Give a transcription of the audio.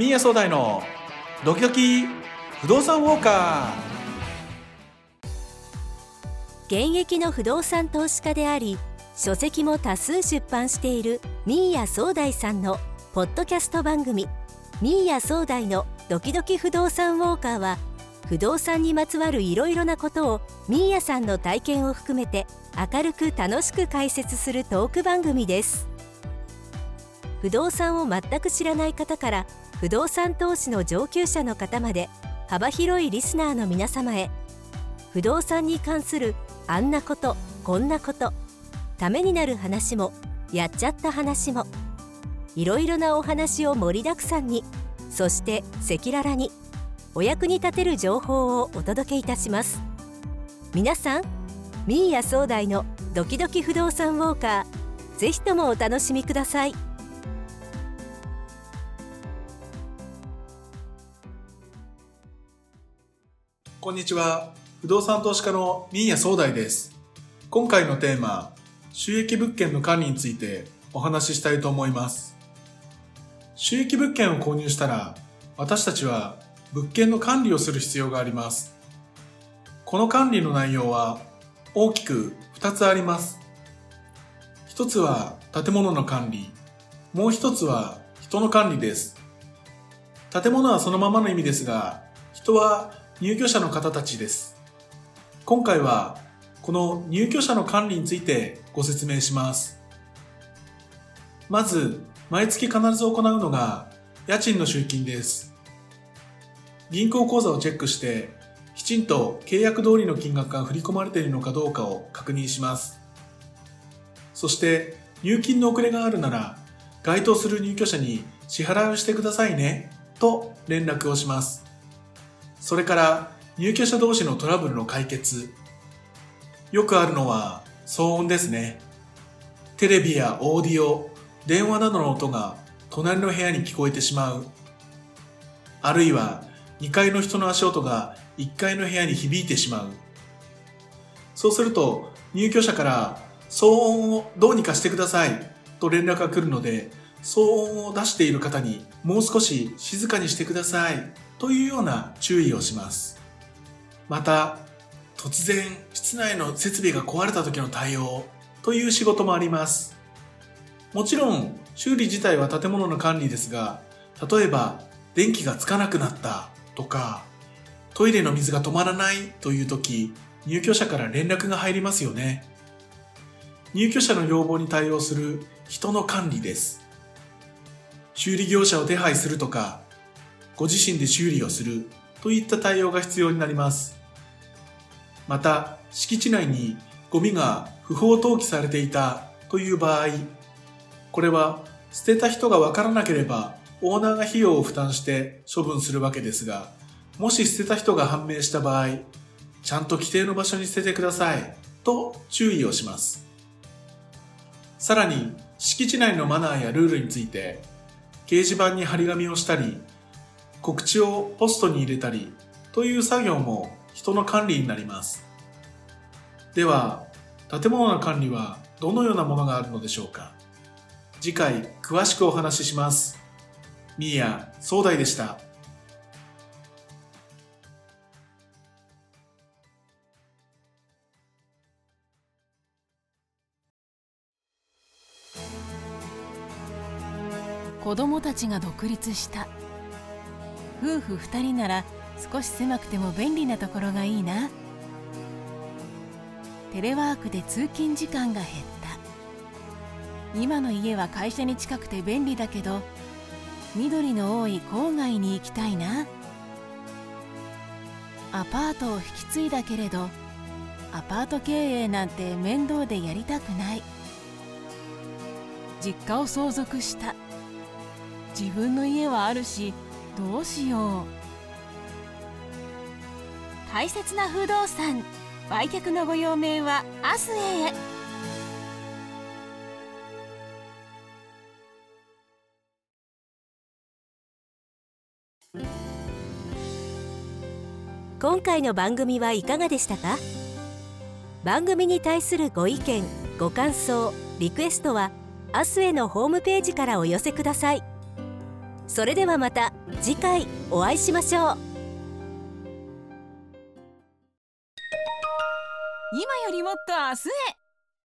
ミーヤ総大のドキドキ不動産ウォーカー。現役の不動産投資家であり書籍も多数出版しているミーヤ総大さんのポッドキャスト番組。ミーヤ総大のドキドキ不動産ウォーカーは不動産にまつわるいろいろなことをミーヤさんの体験を含めて明るく楽しく解説するトーク番組です。不動産を全く知らない方から不動産投資の上級者の方まで幅広いリスナーの皆様へ不動産に関するあんなことこんなことためになる話もやっちゃった話もいろいろなお話を盛りだくさんにそして赤裸々にお役に立てる情報をお届けいたします。皆さんミーヤ総大のドキドキ不動産ウォーカーぜひともお楽しみください。こんにちは不動産投資家のミーヤ総大です今回のテーマ収益物件の管理についてお話ししたいと思います収益物件を購入したら私たちは物件の管理をする必要があります。この管理の内容は大きく2つあります。一つは建物の管理、もう一つは人の管理です。建物はそのままの意味ですが、人は入居者の方たちです。今回はこの入居者の管理についてご説明します。まず、毎月必ず行うのが家賃の集金です。銀行口座をチェックして、きちんと契約通りの金額が振り込まれているのかどうかを確認します。そして、入金の遅れがあるなら、該当する入居者に支払いをしてくださいね、と連絡をします。それから、入居者同士のトラブルの解決。よくあるのは、騒音ですね。テレビやオーディオ、電話などの音が隣の部屋に聞こえてしまう。あるいは2階の人の足音が1階の部屋に響いてしまう。そうすると入居者から騒音をどうにかしてくださいと連絡が来るので騒音を出している方にもう少し静かにしてくださいというような注意をします。また突然室内の設備が壊れた時の対応という仕事もあります。もちろん修理自体は建物の管理ですが例えば電気がつかなくなったとか、トイレの水が止まらないという時、入居者から連絡が入りますよね。入居者の要望に対応する人の管理です。修理業者を手配するとか、ご自身で修理をするといった対応が必要になります。また、敷地内にゴミが不法投棄されていたという場合、これは捨てた人がわからなければオーナーが費用を負担して処分するわけですが、もし捨てた人が判明した場合、ちゃんと規定の場所に捨ててくださいと注意をします。さらに、敷地内のマナーやルールについて、掲示板に張り紙をしたり、告知をポストに入れたりという作業も人の管理になります。では、建物の管理はどのようなものがあるのでしょうか？次回詳しくお話しします。ミーヤ壮大でした子供たちが独立した夫婦2人なら少し狭くても便利なところがいいな。テレワークで通勤時間が減った。今の家は会社に近くて便利だけど緑の多い郊外に行きたいな。アパートを引き継いだけれどアパート経営なんて面倒でやりたくない。実家を相続した。自分の家はあるしどうしよう。大切な不動産。売却のご用命は明日へ。今回の番組はいかがでしたか？番組に対するご意見ご感想リクエストは明日へのホームページからお寄せください。それではまた次回お会いしましょう。今よりもっと明日へ。